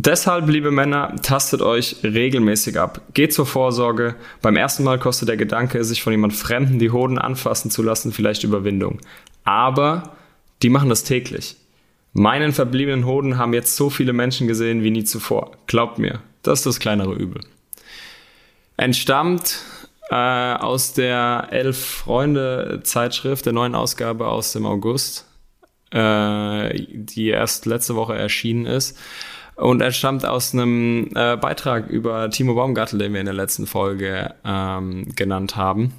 Deshalb, liebe Männer, tastet euch regelmäßig ab. Geht zur Vorsorge. Beim ersten Mal kostet der Gedanke, sich von jemand Fremden die Hoden anfassen zu lassen, vielleicht Überwindung. Aber die machen das täglich. Meinen verbliebenen Hoden haben jetzt so viele Menschen gesehen wie nie zuvor. Glaubt mir, das ist das kleinere Übel. Entstammt äh, aus der Elf Freunde Zeitschrift, der neuen Ausgabe aus dem August, äh, die erst letzte Woche erschienen ist. Und er stammt aus einem äh, Beitrag über Timo Baumgartel, den wir in der letzten Folge ähm, genannt haben.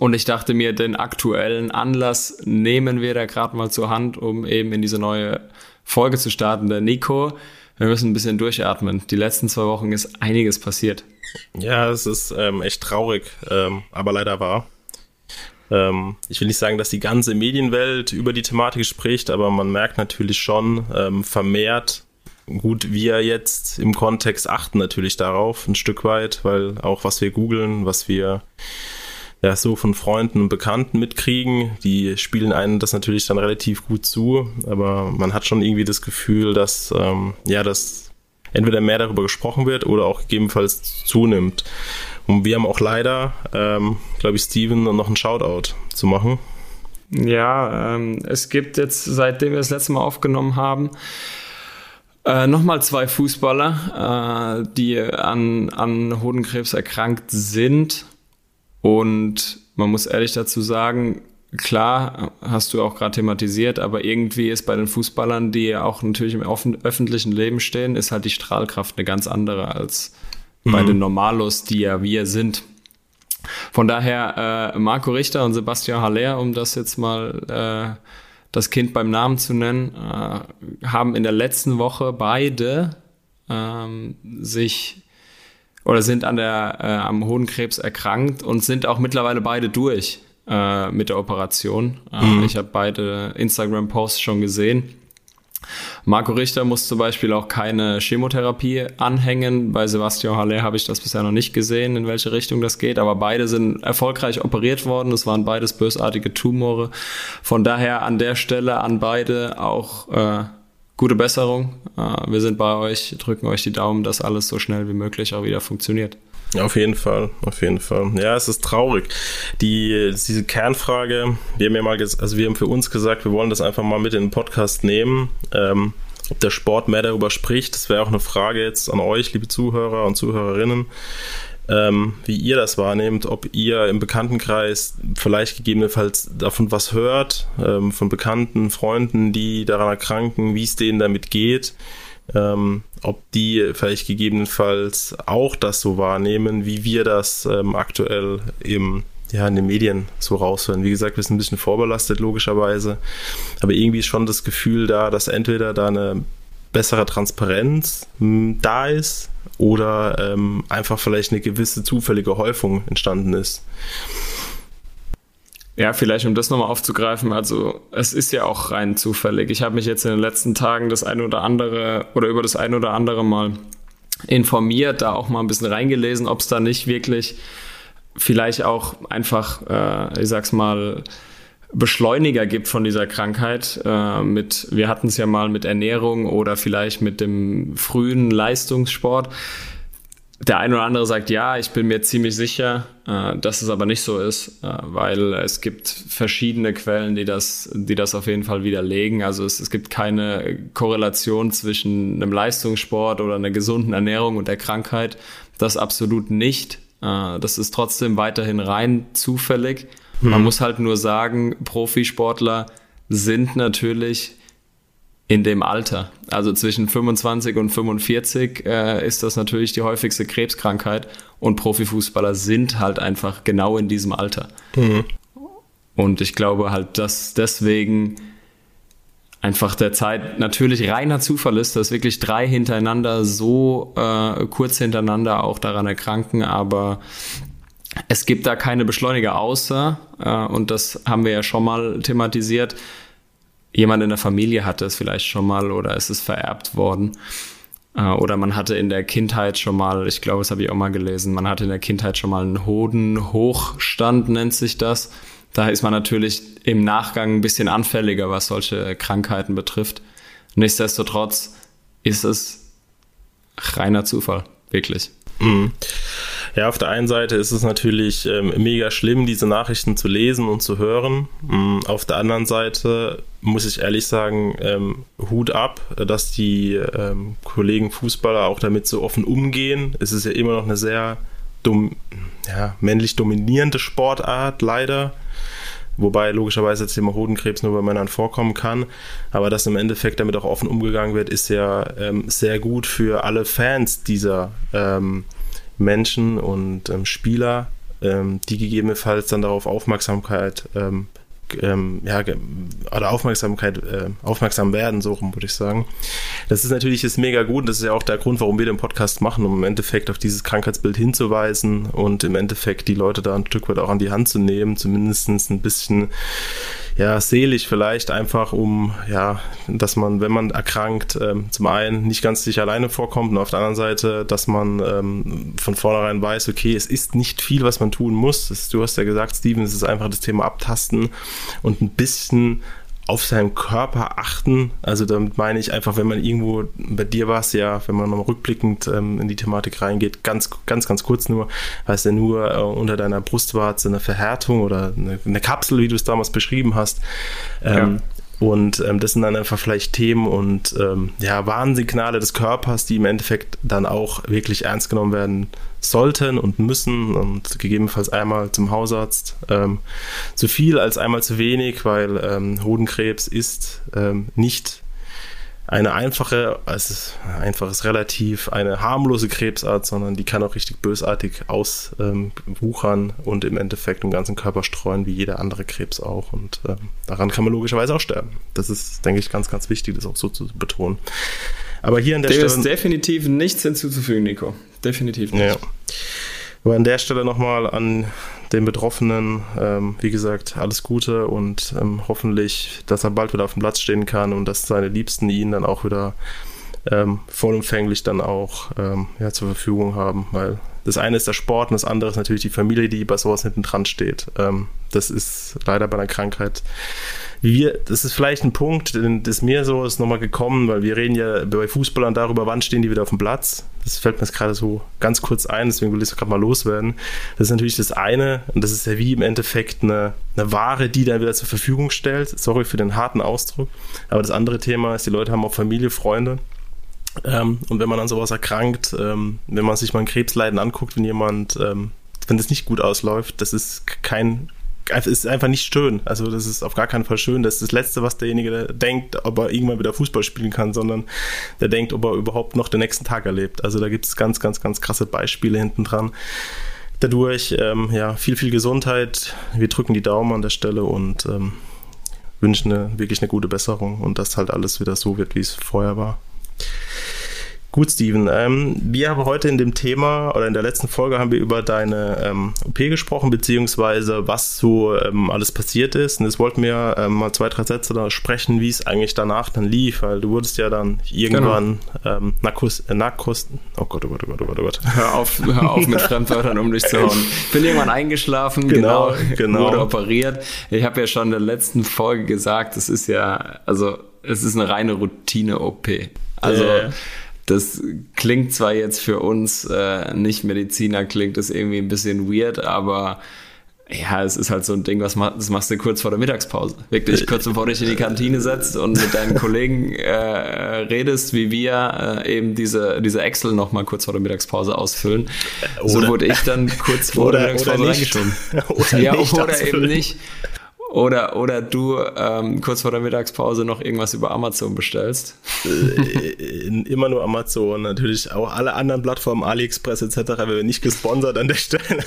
Und ich dachte mir, den aktuellen Anlass nehmen wir da gerade mal zur Hand, um eben in diese neue Folge zu starten. Der Nico, wir müssen ein bisschen durchatmen. Die letzten zwei Wochen ist einiges passiert. Ja, es ist ähm, echt traurig, ähm, aber leider wahr. Ähm, ich will nicht sagen, dass die ganze Medienwelt über die Thematik spricht, aber man merkt natürlich schon ähm, vermehrt, Gut, wir jetzt im Kontext achten natürlich darauf ein Stück weit, weil auch was wir googeln, was wir ja so von Freunden und Bekannten mitkriegen, die spielen einen das natürlich dann relativ gut zu, aber man hat schon irgendwie das Gefühl, dass ähm, ja, dass entweder mehr darüber gesprochen wird oder auch gegebenenfalls zunimmt. Und wir haben auch leider, ähm, glaube ich, Steven noch einen Shoutout zu machen. Ja, ähm, es gibt jetzt, seitdem wir das letzte Mal aufgenommen haben, äh, Nochmal zwei Fußballer, äh, die an, an Hodenkrebs erkrankt sind. Und man muss ehrlich dazu sagen, klar, hast du auch gerade thematisiert, aber irgendwie ist bei den Fußballern, die ja auch natürlich im öffentlichen Leben stehen, ist halt die Strahlkraft eine ganz andere als mhm. bei den Normalos, die ja wir sind. Von daher äh, Marco Richter und Sebastian Haller, um das jetzt mal äh, das Kind beim Namen zu nennen, äh, haben in der letzten Woche beide ähm, sich oder sind an der äh, am Hodenkrebs erkrankt und sind auch mittlerweile beide durch äh, mit der Operation. Äh, mhm. Ich habe beide Instagram-Posts schon gesehen. Marco Richter muss zum Beispiel auch keine Chemotherapie anhängen. Bei Sebastian Haller habe ich das bisher noch nicht gesehen, in welche Richtung das geht. Aber beide sind erfolgreich operiert worden. Es waren beides bösartige Tumore. Von daher an der Stelle an beide auch äh, gute Besserung. Äh, wir sind bei euch, drücken euch die Daumen, dass alles so schnell wie möglich auch wieder funktioniert. Auf jeden Fall, auf jeden Fall. Ja, es ist traurig. Die, diese Kernfrage, wir haben ja mal, also wir haben für uns gesagt, wir wollen das einfach mal mit in den Podcast nehmen. Ähm, ob der Sport mehr darüber spricht, das wäre auch eine Frage jetzt an euch, liebe Zuhörer und Zuhörerinnen, ähm, wie ihr das wahrnehmt, ob ihr im Bekanntenkreis vielleicht gegebenenfalls davon was hört, ähm, von Bekannten, Freunden, die daran erkranken, wie es denen damit geht ähm, ob die vielleicht gegebenenfalls auch das so wahrnehmen, wie wir das ähm, aktuell im, ja, in den Medien so raushören. Wie gesagt, wir sind ein bisschen vorbelastet, logischerweise. Aber irgendwie ist schon das Gefühl da, dass entweder da eine bessere Transparenz mh, hm, da ist oder ähm, einfach vielleicht eine gewisse zufällige Häufung entstanden ist. Ja, vielleicht um das nochmal aufzugreifen, also es ist ja auch rein zufällig. Ich habe mich jetzt in den letzten Tagen das eine oder andere oder über das eine oder andere mal informiert, da auch mal ein bisschen reingelesen, ob es da nicht wirklich vielleicht auch einfach, äh, ich sag's mal, Beschleuniger gibt von dieser Krankheit. Äh, mit, wir hatten es ja mal mit Ernährung oder vielleicht mit dem frühen Leistungssport der eine oder andere sagt, ja, ich bin mir ziemlich sicher, äh, dass es aber nicht so ist, äh, weil es gibt verschiedene Quellen, die das, die das auf jeden Fall widerlegen. Also es, es gibt keine Korrelation zwischen einem Leistungssport oder einer gesunden Ernährung und der Krankheit. Das absolut nicht. Äh, das ist trotzdem weiterhin rein zufällig. Mhm. Man muss halt nur sagen, Profisportler sind natürlich in dem Alter. Also zwischen 25 und 45 äh, ist das natürlich die häufigste Krebskrankheit und Profifußballer sind halt einfach genau in diesem Alter. Mhm. Und ich glaube halt, dass deswegen einfach der Zeit natürlich reiner Zufall ist, dass wirklich drei hintereinander so äh, kurz hintereinander auch daran erkranken, aber es gibt da keine Beschleuniger außer, äh, und das haben wir ja schon mal thematisiert, jemand in der Familie hatte es vielleicht schon mal oder es ist vererbt worden. Äh, oder man hatte in der Kindheit schon mal, ich glaube, das habe ich auch mal gelesen, man hatte in der Kindheit schon mal einen Hodenhochstand, nennt sich das. Da ist man natürlich im Nachgang ein bisschen anfälliger, was solche Krankheiten betrifft. Nichtsdestotrotz ist es reiner Zufall, wirklich. Mhm. Ja, auf der einen Seite ist es natürlich ähm, mega schlimm, diese Nachrichten zu lesen und zu hören. Mhm. Auf der anderen Seite muss ich ehrlich sagen, ähm, Hut ab, dass die ähm, Kollegen Fußballer auch damit so offen umgehen. Es ist ja immer noch eine sehr dom ja, männlich dominierende Sportart, leider. Wobei logischerweise das Thema Hodenkrebs nur bei Männern vorkommen kann. Aber dass im Endeffekt damit auch offen umgegangen wird, ist ja ähm, sehr gut für alle Fans dieser ähm, Menschen und ähm, Spieler, ähm, die gegebenenfalls dann darauf Aufmerksamkeit ähm, ähm, ja, oder Aufmerksamkeit, äh, aufmerksam werden, so rum würde ich sagen. Das ist natürlich ist mega gut. Das ist ja auch der Grund, warum wir den Podcast machen, um im Endeffekt auf dieses Krankheitsbild hinzuweisen und im Endeffekt die Leute da ein Stück weit auch an die Hand zu nehmen, zumindest ein bisschen ja, selig vielleicht einfach um, ja, dass man, wenn man erkrankt, ähm, zum einen nicht ganz sich alleine vorkommt und auf der anderen Seite, dass man ähm, von vornherein weiß, okay, es ist nicht viel, was man tun muss. Das, du hast ja gesagt, Steven, es ist einfach das Thema Abtasten und ein bisschen auf seinen Körper achten. Also damit meine ich einfach, wenn man irgendwo, bei dir war es ja, wenn man nochmal rückblickend ähm, in die Thematik reingeht, ganz, ganz, ganz kurz nur, heißt ja nur äh, unter deiner Brustwarze eine Verhärtung oder eine, eine Kapsel, wie du es damals beschrieben hast. Ähm, ja. Und ähm, das sind dann einfach vielleicht Themen und ähm, ja, Warnsignale des Körpers, die im Endeffekt dann auch wirklich ernst genommen werden sollten und müssen und gegebenenfalls einmal zum Hausarzt. Ähm, zu viel als einmal zu wenig, weil ähm, Hodenkrebs ist ähm, nicht eine einfache, also einfach ist relativ eine harmlose Krebsart, sondern die kann auch richtig bösartig auswuchern ähm, und im Endeffekt im ganzen Körper streuen, wie jeder andere Krebs auch. Und ähm, daran kann man logischerweise auch sterben. Das ist, denke ich, ganz, ganz wichtig, das auch so zu betonen. Aber hier an der Dem Stelle. ist definitiv nichts hinzuzufügen, Nico. Definitiv nicht. Ja. Aber an der Stelle nochmal an den Betroffenen, ähm, wie gesagt, alles Gute und ähm, hoffentlich, dass er bald wieder auf dem Platz stehen kann und dass seine Liebsten ihn dann auch wieder ähm, vollumfänglich dann auch ähm, ja, zur Verfügung haben, weil das eine ist der Sport und das andere ist natürlich die Familie, die bei sowas hinten dran steht. Ähm, das ist leider bei einer Krankheit wir, das ist vielleicht ein Punkt, das mir so ist nochmal gekommen, weil wir reden ja bei Fußballern darüber, wann stehen die wieder auf dem Platz. Das fällt mir jetzt gerade so ganz kurz ein, deswegen will ich es gerade mal loswerden. Das ist natürlich das eine und das ist ja wie im Endeffekt eine, eine Ware, die dann wieder zur Verfügung stellt. Sorry für den harten Ausdruck. Aber das andere Thema ist, die Leute haben auch Familie, Freunde. Ähm, und wenn man an sowas erkrankt, ähm, wenn man sich mal ein Krebsleiden anguckt, wenn jemand, ähm, wenn das nicht gut ausläuft, das ist kein ist einfach nicht schön. Also das ist auf gar keinen Fall schön. Das ist das Letzte, was derjenige denkt, ob er irgendwann wieder Fußball spielen kann, sondern der denkt, ob er überhaupt noch den nächsten Tag erlebt. Also da gibt es ganz, ganz, ganz krasse Beispiele hinten dran. Dadurch, ähm, ja, viel, viel Gesundheit. Wir drücken die Daumen an der Stelle und ähm, wünschen eine, wirklich eine gute Besserung und dass halt alles wieder so wird, wie es vorher war. Gut, Steven. Ähm, wir haben heute in dem Thema oder in der letzten Folge haben wir über deine ähm, OP gesprochen, beziehungsweise was so ähm, alles passiert ist. Und jetzt wollten wir ähm, mal zwei, drei Sätze da sprechen, wie es eigentlich danach dann lief, weil du wurdest ja dann irgendwann genau. ähm, Narkos, äh, Narkos, oh Gott, oh Gott, oh Gott, oh Gott, oh Gott. Hör auf, hör auf mit Fremdwörtern um dich zu hauen. Ich bin irgendwann eingeschlafen, genau, genau, genau. wurde operiert. Ich habe ja schon in der letzten Folge gesagt, es ist ja, also es ist eine reine Routine-OP. Also äh das klingt zwar jetzt für uns äh, nicht Mediziner, klingt das irgendwie ein bisschen weird, aber ja, es ist halt so ein Ding, was mach, das machst du kurz vor der Mittagspause. Wirklich kurz bevor du dich in die Kantine setzt und mit deinen Kollegen äh, redest, wie wir äh, eben diese, diese Excel nochmal kurz vor der Mittagspause ausfüllen. Oder, so wurde ich dann kurz vor der Mittagspause reingeschoben. Oder ja, nicht, oder eben nicht. Oder, oder du ähm, kurz vor der Mittagspause noch irgendwas über Amazon bestellst? Äh, immer nur Amazon, natürlich auch alle anderen Plattformen, AliExpress etc. werden nicht gesponsert an der Stelle.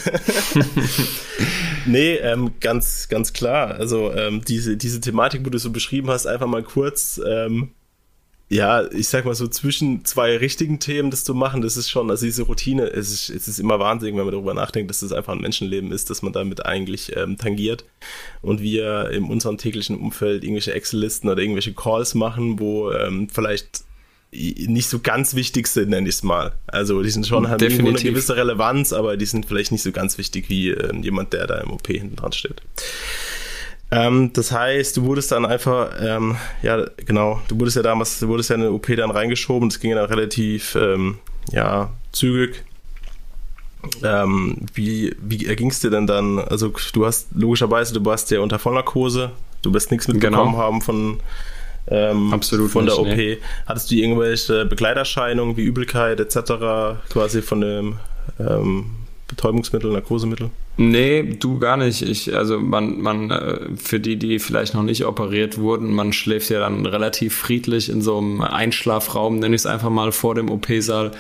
nee, ähm, ganz, ganz klar. Also ähm, diese, diese Thematik, wo du so beschrieben hast, einfach mal kurz, ähm, ja, ich sag mal so zwischen zwei richtigen Themen das zu machen, das ist schon, also diese Routine, es ist, es ist immer wahnsinnig, wenn man darüber nachdenkt, dass das einfach ein Menschenleben ist, dass man damit eigentlich ähm, tangiert. Und wir in unserem täglichen Umfeld irgendwelche Excel-Listen oder irgendwelche Calls machen, wo ähm, vielleicht nicht so ganz wichtig sind, nenne ich es mal. Also die sind schon, haben eine gewisse Relevanz, aber die sind vielleicht nicht so ganz wichtig wie äh, jemand, der da im OP hinten dran steht. Ähm, das heißt, du wurdest dann einfach, ähm, ja, genau, du wurdest ja damals, du wurdest ja in eine OP dann reingeschoben, das ging dann relativ, ähm, ja, zügig. Ähm, wie wie erging es dir denn dann? Also du hast logischerweise, du warst ja unter Vollnarkose, du wirst nichts mitbekommen genau. haben von ähm, Absolut von nicht, der OP. Nee. Hattest du irgendwelche Begleiterscheinungen wie Übelkeit etc. quasi von dem ähm, Betäubungsmittel, Narkosemittel? Nee, du gar nicht. Ich, also man, man, äh, für die, die vielleicht noch nicht operiert wurden, man schläft ja dann relativ friedlich in so einem Einschlafraum, nenne ich es einfach mal vor dem OP-Saal,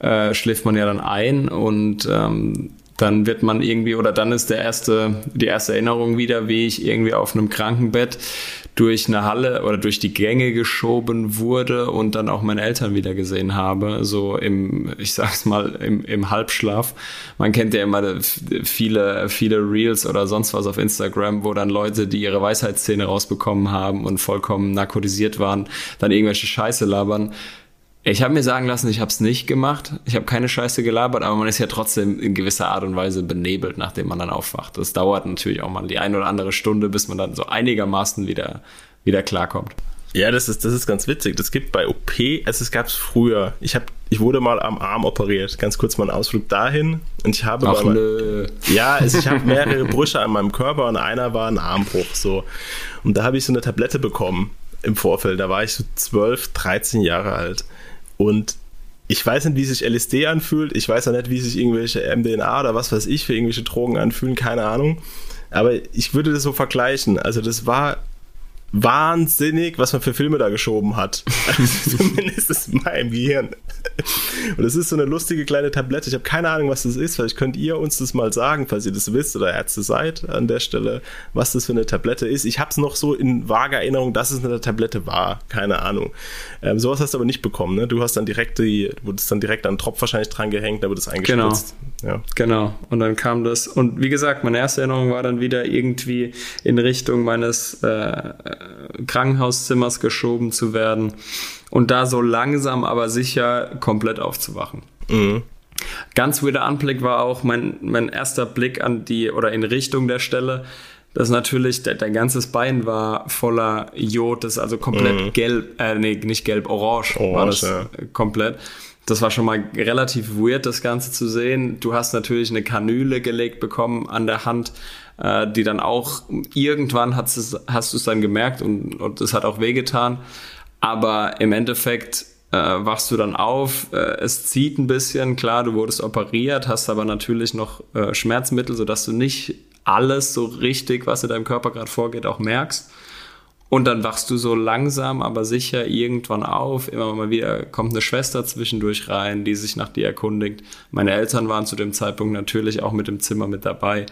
äh, schläft man ja dann ein und ähm, dann wird man irgendwie, oder dann ist der erste, die erste Erinnerung wieder, wie ich irgendwie auf einem Krankenbett durch eine Halle oder durch die Gänge geschoben wurde und dann auch meine Eltern wieder gesehen habe, so im, ich sag's mal, im, im Halbschlaf. Man kennt ja immer viele, viele Reels oder sonst was auf Instagram, wo dann Leute, die ihre Weisheitszähne rausbekommen haben und vollkommen narkotisiert waren, dann irgendwelche Scheiße labern. Ich habe mir sagen lassen, ich habe es nicht gemacht. Ich habe keine Scheiße gelabert, aber man ist ja trotzdem in gewisser Art und Weise benebelt, nachdem man dann aufwacht. Das dauert natürlich auch mal die eine oder andere Stunde, bis man dann so einigermaßen wieder, wieder klarkommt. Ja, das ist, das ist ganz witzig. Das gibt bei OP, also es gab es früher. Ich, hab, ich wurde mal am Arm operiert. Ganz kurz mal einen Ausflug dahin. Und ich habe. Ach, nö. Ja, also ich habe mehrere Brüche an meinem Körper und einer war ein Armbruch. So. Und da habe ich so eine Tablette bekommen im Vorfeld. Da war ich so 12, 13 Jahre alt. Und ich weiß nicht, wie sich LSD anfühlt. Ich weiß auch nicht, wie sich irgendwelche MDNA oder was weiß ich für irgendwelche Drogen anfühlen. Keine Ahnung. Aber ich würde das so vergleichen. Also das war wahnsinnig, was man für Filme da geschoben hat. Also zumindest in meinem Gehirn. Und es ist so eine lustige kleine Tablette. Ich habe keine Ahnung, was das ist. Vielleicht könnt ihr uns das mal sagen, falls ihr das wisst oder Ärzte seid an der Stelle, was das für eine Tablette ist. Ich habe es noch so in vager Erinnerung, dass es eine Tablette war. Keine Ahnung. Ähm, sowas hast du aber nicht bekommen. Ne? Du hast dann direkt die, wurdest dann direkt an den Tropf wahrscheinlich dran gehängt, da wurde es eingespritzt. Genau. Ja. genau. Und dann kam das. Und wie gesagt, meine erste Erinnerung war dann wieder irgendwie in Richtung meines äh, Krankenhauszimmers geschoben zu werden und da so langsam aber sicher komplett aufzuwachen. Mhm. Ganz weirder Anblick war auch mein, mein erster Blick an die oder in Richtung der Stelle. Das natürlich, der, der ganzes Bein war voller Jod, das also komplett mhm. gelb, äh, nee, nicht gelb, orange, orange war das ja. komplett. Das war schon mal relativ weird, das Ganze zu sehen. Du hast natürlich eine Kanüle gelegt bekommen an der Hand, äh, die dann auch irgendwann hast, hast du es dann gemerkt und, und es hat auch wehgetan. Aber im Endeffekt äh, wachst du dann auf, äh, es zieht ein bisschen, klar, du wurdest operiert, hast aber natürlich noch äh, Schmerzmittel, sodass du nicht alles so richtig, was in deinem Körper gerade vorgeht, auch merkst. Und dann wachst du so langsam, aber sicher irgendwann auf. Immer mal wieder kommt eine Schwester zwischendurch rein, die sich nach dir erkundigt. Meine Eltern waren zu dem Zeitpunkt natürlich auch mit im Zimmer mit dabei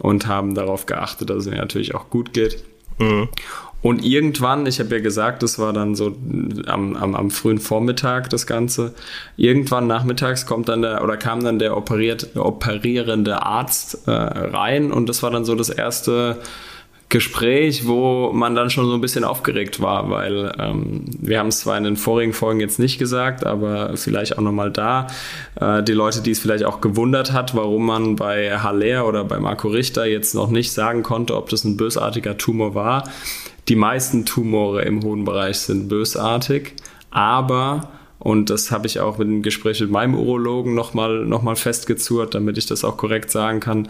und haben darauf geachtet, dass es mir natürlich auch gut geht. Mhm. Und irgendwann, ich habe ja gesagt, das war dann so am, am, am, frühen Vormittag das Ganze. Irgendwann nachmittags kommt dann der oder kam dann der operiert, operierende Arzt äh, rein und das war dann so das erste Gespräch, wo man dann schon so ein bisschen aufgeregt war, weil ähm, wir haben es zwar in den vorigen Folgen jetzt nicht gesagt, aber vielleicht auch nochmal da. Äh, die Leute, die es vielleicht auch gewundert hat, warum man bei Haller oder bei Marco Richter jetzt noch nicht sagen konnte, ob das ein bösartiger Tumor war. Die meisten Tumore im hohen Bereich sind bösartig, aber und das habe ich auch mit dem Gespräch mit meinem Urologen nochmal noch mal festgezurrt, damit ich das auch korrekt sagen kann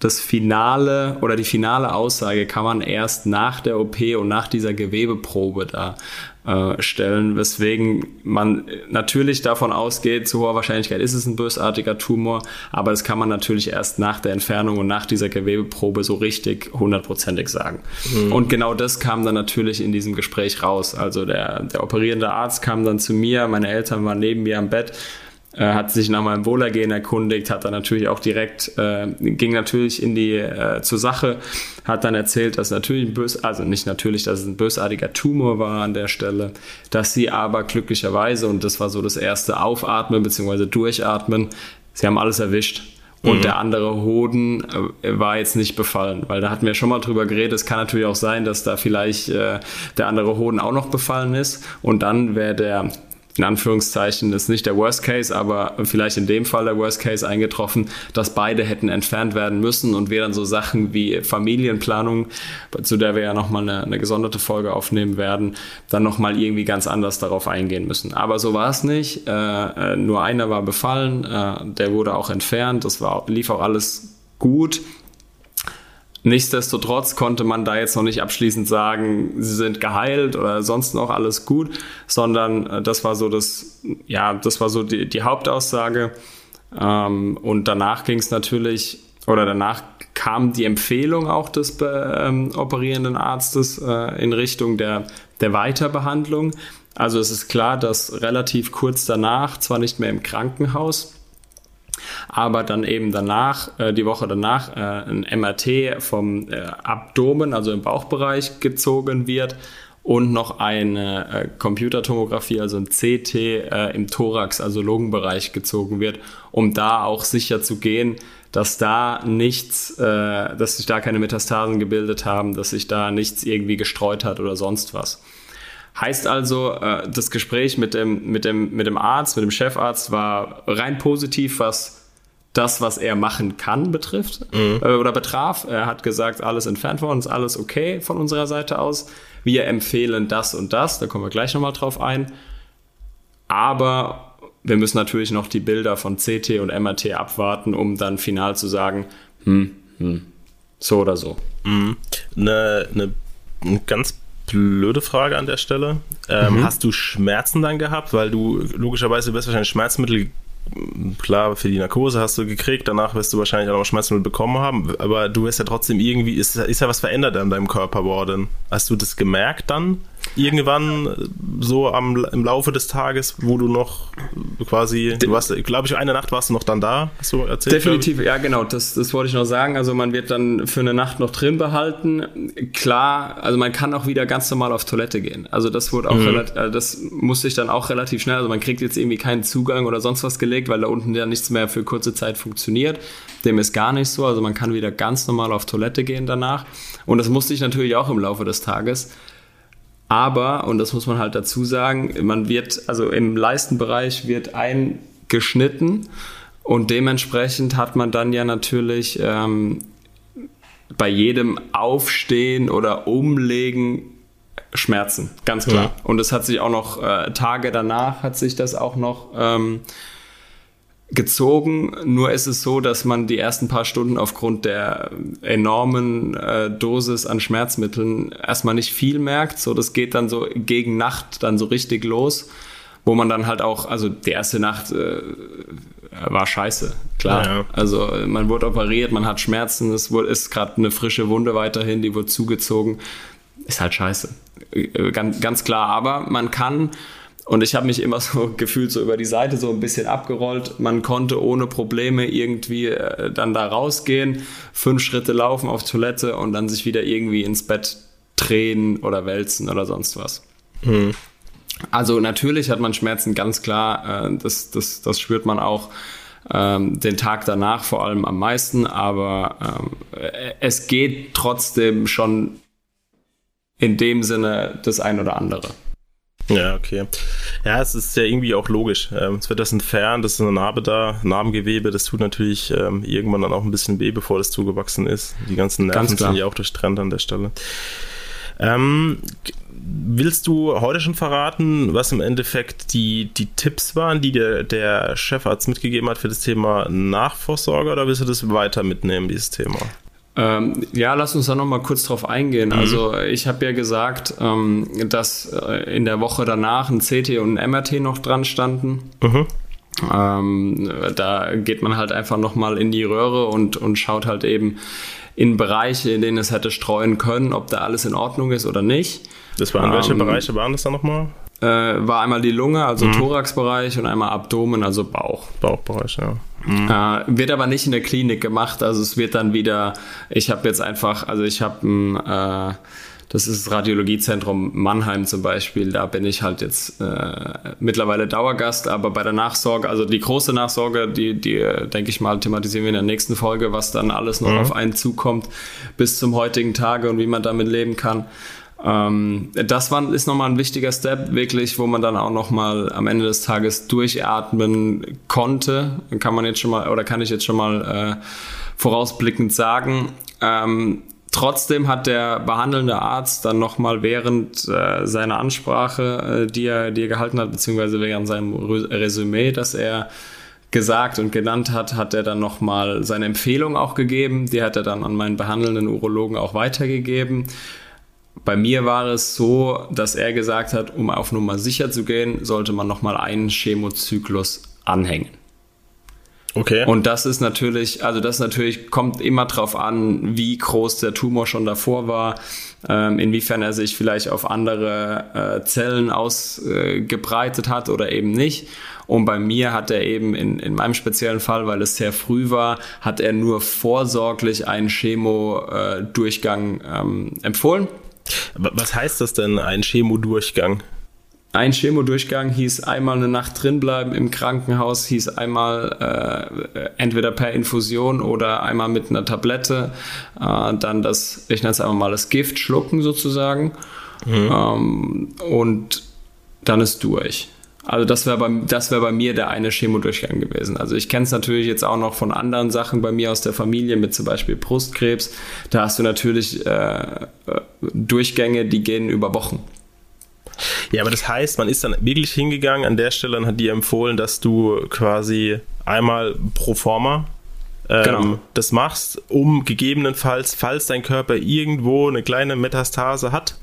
das Finale oder die finale Aussage kann man erst nach der OP und nach dieser Gewebeprobe da äh, stellen, weswegen man natürlich davon ausgeht, zu hoher Wahrscheinlichkeit ist es ein bösartiger Tumor, aber das kann man natürlich erst nach der Entfernung und nach dieser Gewebeprobe so richtig hundertprozentig sagen. Mhm. Und genau das kam dann natürlich in diesem Gespräch raus. Also der, der operierende Arzt kam dann zu mir, meine Eltern waren neben mir am Bett hat sich nach meinem Wohlergehen erkundigt, hat dann natürlich auch direkt, äh, ging natürlich in die äh, zur Sache, hat dann erzählt, dass natürlich ein bös, also nicht natürlich, dass es ein bösartiger Tumor war an der Stelle, dass sie aber glücklicherweise, und das war so das erste Aufatmen bzw. Durchatmen, sie haben alles erwischt. Und mhm. der andere Hoden äh, war jetzt nicht befallen, weil da hatten wir schon mal drüber geredet. Es kann natürlich auch sein, dass da vielleicht äh, der andere Hoden auch noch befallen ist. Und dann wäre der in Anführungszeichen ist nicht der Worst Case, aber vielleicht in dem Fall der Worst Case eingetroffen, dass beide hätten entfernt werden müssen und wir dann so Sachen wie Familienplanung, zu der wir ja nochmal eine, eine gesonderte Folge aufnehmen werden, dann nochmal irgendwie ganz anders darauf eingehen müssen. Aber so war es nicht. Äh, äh, nur einer war befallen, äh, der wurde auch entfernt, das war, lief auch alles gut. Nichtsdestotrotz konnte man da jetzt noch nicht abschließend sagen, sie sind geheilt oder sonst noch alles gut, sondern äh, das war so das, ja, das war so die, die Hauptaussage. Ähm, und danach ging es natürlich, oder danach kam die Empfehlung auch des ähm, operierenden Arztes äh, in Richtung der, der Weiterbehandlung. Also es ist klar, dass relativ kurz danach, zwar nicht mehr im Krankenhaus, aber dann eben danach, äh, die Woche danach, äh, ein MRT vom äh, Abdomen, also im Bauchbereich gezogen wird und noch eine äh, Computertomographie, also ein CT äh, im Thorax, also Lungenbereich gezogen wird, um da auch sicher zu gehen, dass da nichts, äh, dass sich da keine Metastasen gebildet haben, dass sich da nichts irgendwie gestreut hat oder sonst was. Heißt also, das Gespräch mit dem, mit, dem, mit dem Arzt, mit dem Chefarzt war rein positiv, was das, was er machen kann, betrifft mhm. äh, oder betraf. Er hat gesagt, alles entfernt worden, ist alles okay von unserer Seite aus. Wir empfehlen das und das, da kommen wir gleich nochmal drauf ein. Aber wir müssen natürlich noch die Bilder von CT und MRT abwarten, um dann final zu sagen, hm, hm, so oder so. Mhm. Eine, eine, eine ganz blöde Frage an der Stelle. Ähm, mhm. Hast du Schmerzen dann gehabt? Weil du logischerweise wirst wahrscheinlich Schmerzmittel klar, für die Narkose hast du gekriegt, danach wirst du wahrscheinlich auch noch Schmerzmittel bekommen haben, aber du wirst ja trotzdem irgendwie, ist, ist ja was verändert an deinem Körper worden. Hast du das gemerkt dann? Irgendwann so am, im Laufe des Tages, wo du noch quasi, du warst, glaube ich, eine Nacht warst du noch dann da, hast du erzählt? Definitiv, ja genau, das, das wollte ich noch sagen. Also man wird dann für eine Nacht noch drin behalten. Klar, also man kann auch wieder ganz normal auf Toilette gehen. Also das wurde auch mhm. relativ, also das musste ich dann auch relativ schnell, also man kriegt jetzt irgendwie keinen Zugang oder sonst was gelegt, weil da unten ja nichts mehr für kurze Zeit funktioniert. Dem ist gar nicht so, also man kann wieder ganz normal auf Toilette gehen danach. Und das musste ich natürlich auch im Laufe des Tages. Aber, und das muss man halt dazu sagen, man wird, also im Leistenbereich wird eingeschnitten und dementsprechend hat man dann ja natürlich ähm, bei jedem Aufstehen oder Umlegen Schmerzen, ganz klar. Ja. Und es hat sich auch noch äh, Tage danach hat sich das auch noch ähm, gezogen. Nur ist es so, dass man die ersten paar Stunden aufgrund der enormen äh, Dosis an Schmerzmitteln erstmal nicht viel merkt. So, das geht dann so gegen Nacht dann so richtig los, wo man dann halt auch, also die erste Nacht äh, war scheiße, klar. Ja, ja. Also man wurde operiert, man hat Schmerzen, es wurde, ist gerade eine frische Wunde weiterhin, die wurde zugezogen. Ist halt scheiße. Äh, ganz, ganz klar, aber man kann und ich habe mich immer so gefühlt so über die Seite so ein bisschen abgerollt. Man konnte ohne Probleme irgendwie äh, dann da rausgehen, fünf Schritte laufen auf Toilette und dann sich wieder irgendwie ins Bett drehen oder wälzen oder sonst was. Mhm. Also natürlich hat man Schmerzen, ganz klar. Äh, das, das, das spürt man auch ähm, den Tag danach vor allem am meisten. Aber ähm, es geht trotzdem schon in dem Sinne das ein oder andere. Ja, okay. Ja, es ist ja irgendwie auch logisch. Ähm, es wird das entfernt, das ist eine Narbe da, Narbengewebe, das tut natürlich ähm, irgendwann dann auch ein bisschen weh, bevor das zugewachsen ist. Die ganzen Nerven sind ja auch durchtrennt an der Stelle. Ähm, willst du heute schon verraten, was im Endeffekt die, die Tipps waren, die der, der Chefarzt mitgegeben hat für das Thema Nachvorsorge oder willst du das weiter mitnehmen, dieses Thema? Ähm, ja, lass uns da nochmal kurz drauf eingehen. Mhm. Also ich habe ja gesagt, ähm, dass äh, in der Woche danach ein CT und ein MRT noch dran standen. Mhm. Ähm, da geht man halt einfach nochmal in die Röhre und, und schaut halt eben in Bereiche, in denen es hätte streuen können, ob da alles in Ordnung ist oder nicht. Das waren welche ähm, Bereiche waren das da nochmal? Äh, war einmal die Lunge, also mhm. Thoraxbereich und einmal Abdomen, also Bauch. Bauchbereich, ja. Mhm. Äh, wird aber nicht in der Klinik gemacht, also es wird dann wieder, ich habe jetzt einfach, also ich habe ein, äh, das ist das Radiologiezentrum Mannheim zum Beispiel, da bin ich halt jetzt äh, mittlerweile Dauergast, aber bei der Nachsorge, also die große Nachsorge, die, die denke ich mal, thematisieren wir in der nächsten Folge, was dann alles noch mhm. auf einen zukommt bis zum heutigen Tage und wie man damit leben kann. Ähm, das war, ist nochmal ein wichtiger Step, wirklich, wo man dann auch nochmal am Ende des Tages durchatmen konnte. Kann man jetzt schon mal, oder kann ich jetzt schon mal äh, vorausblickend sagen. Ähm, Trotzdem hat der behandelnde Arzt dann nochmal während äh, seiner Ansprache, äh, die, er, die er gehalten hat, beziehungsweise während seinem Resümee, das er gesagt und genannt hat, hat er dann nochmal seine Empfehlung auch gegeben. Die hat er dann an meinen behandelnden Urologen auch weitergegeben. Bei mir war es so, dass er gesagt hat, um auf Nummer sicher zu gehen, sollte man nochmal einen Chemozyklus anhängen. Okay. Und das ist natürlich, also das natürlich kommt immer drauf an, wie groß der Tumor schon davor war, ähm, inwiefern er sich vielleicht auf andere äh, Zellen ausgebreitet äh, hat oder eben nicht. Und bei mir hat er eben in, in meinem speziellen Fall, weil es sehr früh war, hat er nur vorsorglich einen Chemo-Durchgang äh, ähm, empfohlen. Was heißt das denn, ein Chemodurchgang? Ein Chemodurchgang hieß einmal eine Nacht drinbleiben im Krankenhaus, hieß einmal äh, entweder per Infusion oder einmal mit einer Tablette, äh, dann das, ich nenne es einfach mal das Gift schlucken sozusagen mhm. ähm, und dann ist durch. Also das wäre bei, das wär bei mir der eine Chemodurchgang gewesen. Also ich kenne es natürlich jetzt auch noch von anderen Sachen bei mir aus der Familie, mit zum Beispiel Brustkrebs. Da hast du natürlich äh, äh, Durchgänge, die gehen über Wochen. Ja, aber das heißt, man ist dann wirklich hingegangen an der Stelle und hat dir empfohlen, dass du quasi einmal pro forma ähm, genau. das machst, um gegebenenfalls, falls dein Körper irgendwo eine kleine Metastase hat,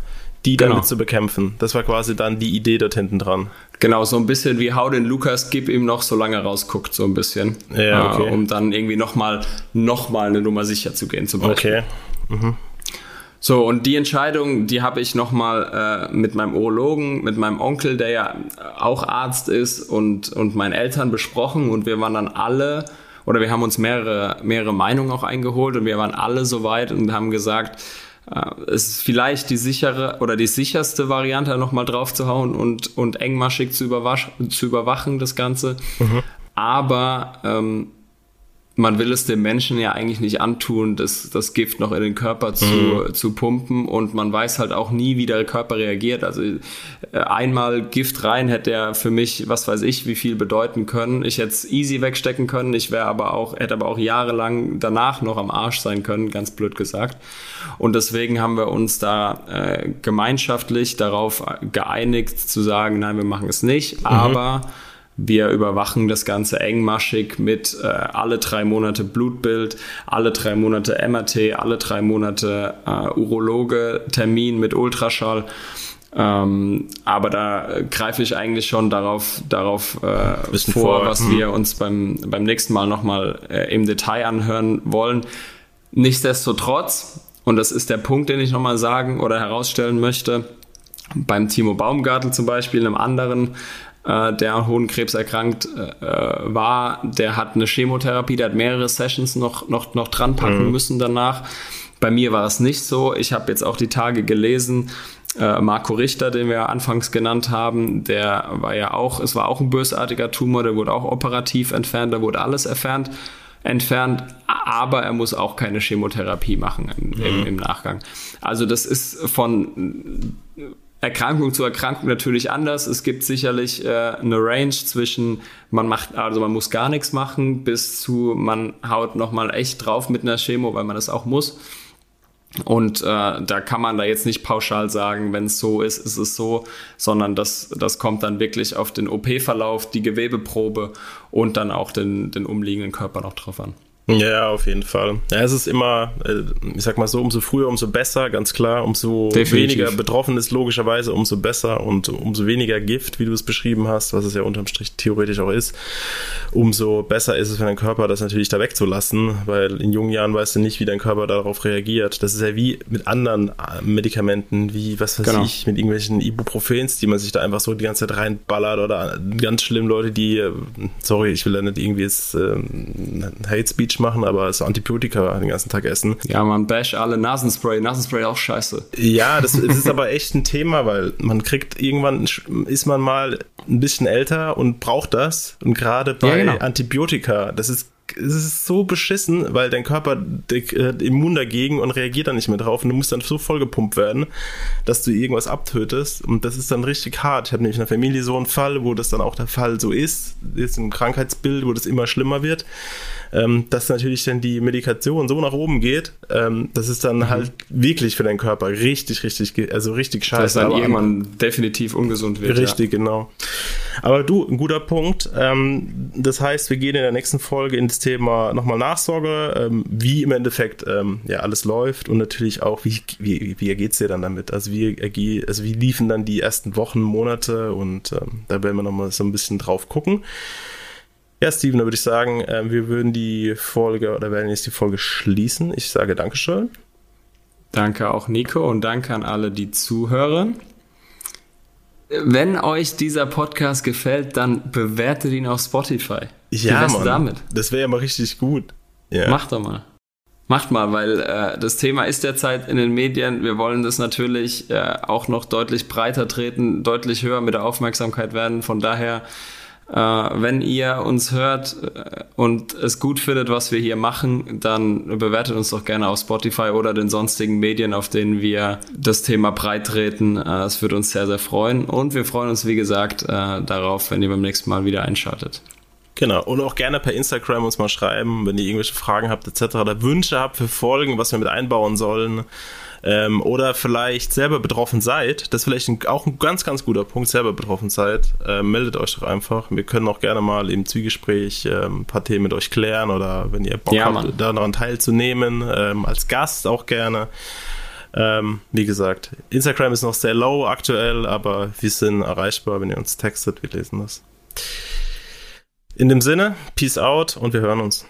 die genau. mit zu bekämpfen. Das war quasi dann die Idee dort hinten dran. Genau, so ein bisschen wie hau den Lukas, gib ihm noch, solange er rausguckt, so ein bisschen. Ja, okay. Äh, um dann irgendwie nochmal noch mal eine Nummer sicher zu gehen, zum Beispiel. Okay. Mhm. So, und die Entscheidung, die habe ich nochmal äh, mit meinem Urologen, mit meinem Onkel, der ja auch Arzt ist, und, und meinen Eltern besprochen. Und wir waren dann alle, oder wir haben uns mehrere, mehrere Meinungen auch eingeholt und wir waren alle soweit und haben gesagt, äh, es ist vielleicht die sichere oder die sicherste Variante, nochmal drauf zu hauen und, und engmaschig zu, zu überwachen, das Ganze. Mhm. Aber ähm, man will es dem Menschen ja eigentlich nicht antun, das, das Gift noch in den Körper zu, mhm. zu pumpen und man weiß halt auch nie, wie der Körper reagiert. Also äh, einmal Gift rein hätte er für mich, was weiß ich, wie viel bedeuten können. Ich hätte es easy wegstecken können, ich wäre aber auch, hätte aber auch jahrelang danach noch am Arsch sein können, ganz blöd gesagt. Und deswegen haben wir uns da äh, gemeinschaftlich darauf geeinigt zu sagen, nein, wir machen es nicht, mhm. aber wir überwachen das Ganze engmaschig mit äh, alle drei Monate Blutbild, alle drei Monate MRT, alle drei Monate äh, Urologe, Termin mit Ultraschall. Ähm, aber da greife ich eigentlich schon darauf, darauf äh, vor, vor, was hm. wir uns beim, beim nächsten Mal nochmal äh, im Detail anhören wollen. Nichtsdestotrotz, und das ist der Punkt, den ich nochmal sagen oder herausstellen möchte, beim Timo Baumgartel zum Beispiel, einem anderen äh, der an Hodenkrebs erkrankt äh, war, der hat eine Chemotherapie, der hat mehrere Sessions noch, noch, noch dran packen mhm. müssen danach. Bei mir war es nicht so. Ich habe jetzt auch die Tage gelesen, äh, Marco Richter, den wir anfangs genannt haben, der war ja auch, es war auch ein bösartiger Tumor, der wurde auch operativ entfernt, da wurde alles entfernt, entfernt, aber er muss auch keine Chemotherapie machen im, mhm. im, im Nachgang. Also das ist von Erkrankung zu Erkrankung natürlich anders. Es gibt sicherlich äh, eine Range zwischen man macht, also man muss gar nichts machen, bis zu man haut nochmal echt drauf mit einer Chemo, weil man das auch muss. Und äh, da kann man da jetzt nicht pauschal sagen, wenn es so ist, ist es so, sondern das, das kommt dann wirklich auf den OP-Verlauf, die Gewebeprobe und dann auch den, den umliegenden Körper noch drauf an. Ja, auf jeden Fall. Ja, es ist immer, äh, ich sag mal so, umso früher, umso besser, ganz klar. Umso Definitiv. weniger betroffen ist, logischerweise, umso besser und umso weniger Gift, wie du es beschrieben hast, was es ja unterm Strich theoretisch auch ist, umso besser ist es für deinen Körper, das natürlich da wegzulassen, weil in jungen Jahren weißt du nicht, wie dein Körper darauf reagiert. Das ist ja wie mit anderen äh, Medikamenten, wie, was weiß genau. ich, mit irgendwelchen Ibuprofens, die man sich da einfach so die ganze Zeit reinballert oder ganz schlimm Leute, die, äh, sorry, ich will da nicht irgendwie jetzt ähm, Hate Speech machen, aber so Antibiotika den ganzen Tag essen. Ja, man bash alle Nasenspray. Nasenspray auch scheiße. Ja, das, das ist aber echt ein Thema, weil man kriegt irgendwann ist man mal ein bisschen älter und braucht das. Und gerade bei ja, genau. Antibiotika, das ist es ist so beschissen, weil dein Körper äh, immun dagegen und reagiert dann nicht mehr drauf und du musst dann so vollgepumpt werden, dass du irgendwas abtötest und das ist dann richtig hart. Ich habe nämlich in der Familie so einen Fall, wo das dann auch der Fall so ist, ist ein Krankheitsbild, wo das immer schlimmer wird ähm, dass natürlich dann die Medikation so nach oben geht, ähm, das ist dann mhm. halt wirklich für deinen Körper richtig, richtig, also richtig scheiße. Dass dann irgendwann definitiv ungesund wird. Richtig, ja. genau. Aber du, ein guter Punkt. Ähm, das heißt, wir gehen in der nächsten Folge in das Thema nochmal Nachsorge, ähm, wie im Endeffekt ähm, ja alles läuft und natürlich auch, wie, wie, wie ergeht es dir dann damit? Also wie, also wie liefen dann die ersten Wochen, Monate und ähm, da werden wir nochmal so ein bisschen drauf gucken. Ja, Steven, da würde ich sagen, äh, wir würden die Folge oder werden jetzt die Folge schließen. Ich sage Dankeschön. Danke auch Nico und danke an alle, die zuhören. Wenn euch dieser Podcast gefällt, dann bewertet ihn auf Spotify. Ja, Mann, damit? Das wäre ja mal richtig gut. Ja. Macht doch mal. Macht mal, weil äh, das Thema ist derzeit in den Medien. Wir wollen das natürlich äh, auch noch deutlich breiter treten, deutlich höher mit der Aufmerksamkeit werden. Von daher wenn ihr uns hört äh, und es gut findet, was wir hier machen, dann bewertet uns doch gerne auf Spotify oder den sonstigen Medien, auf denen wir das Thema breit treten. Äh, das würde uns sehr, sehr freuen. Und wir freuen uns, wie gesagt, darauf, wenn ihr beim nächsten Mal wieder einschaltet. Genau, und auch gerne per Instagram uns mal schreiben, wenn ihr irgendwelche Fragen habt etc. oder Wünsche habt für Folgen, was wir mit einbauen sollen ähm, oder vielleicht selber betroffen seid, das ist vielleicht ein, auch ein ganz, ganz guter Punkt, selber betroffen seid, äh, meldet euch doch einfach. Wir können auch gerne mal im Zwiegespräch ähm, ein paar Themen mit euch klären oder wenn ihr Bock ja, habt, daran teilzunehmen, ähm, als Gast auch gerne. Ähm, wie gesagt, Instagram ist noch sehr low aktuell, aber wir sind erreichbar, wenn ihr uns textet, wir lesen das. In dem Sinne, Peace out und wir hören uns.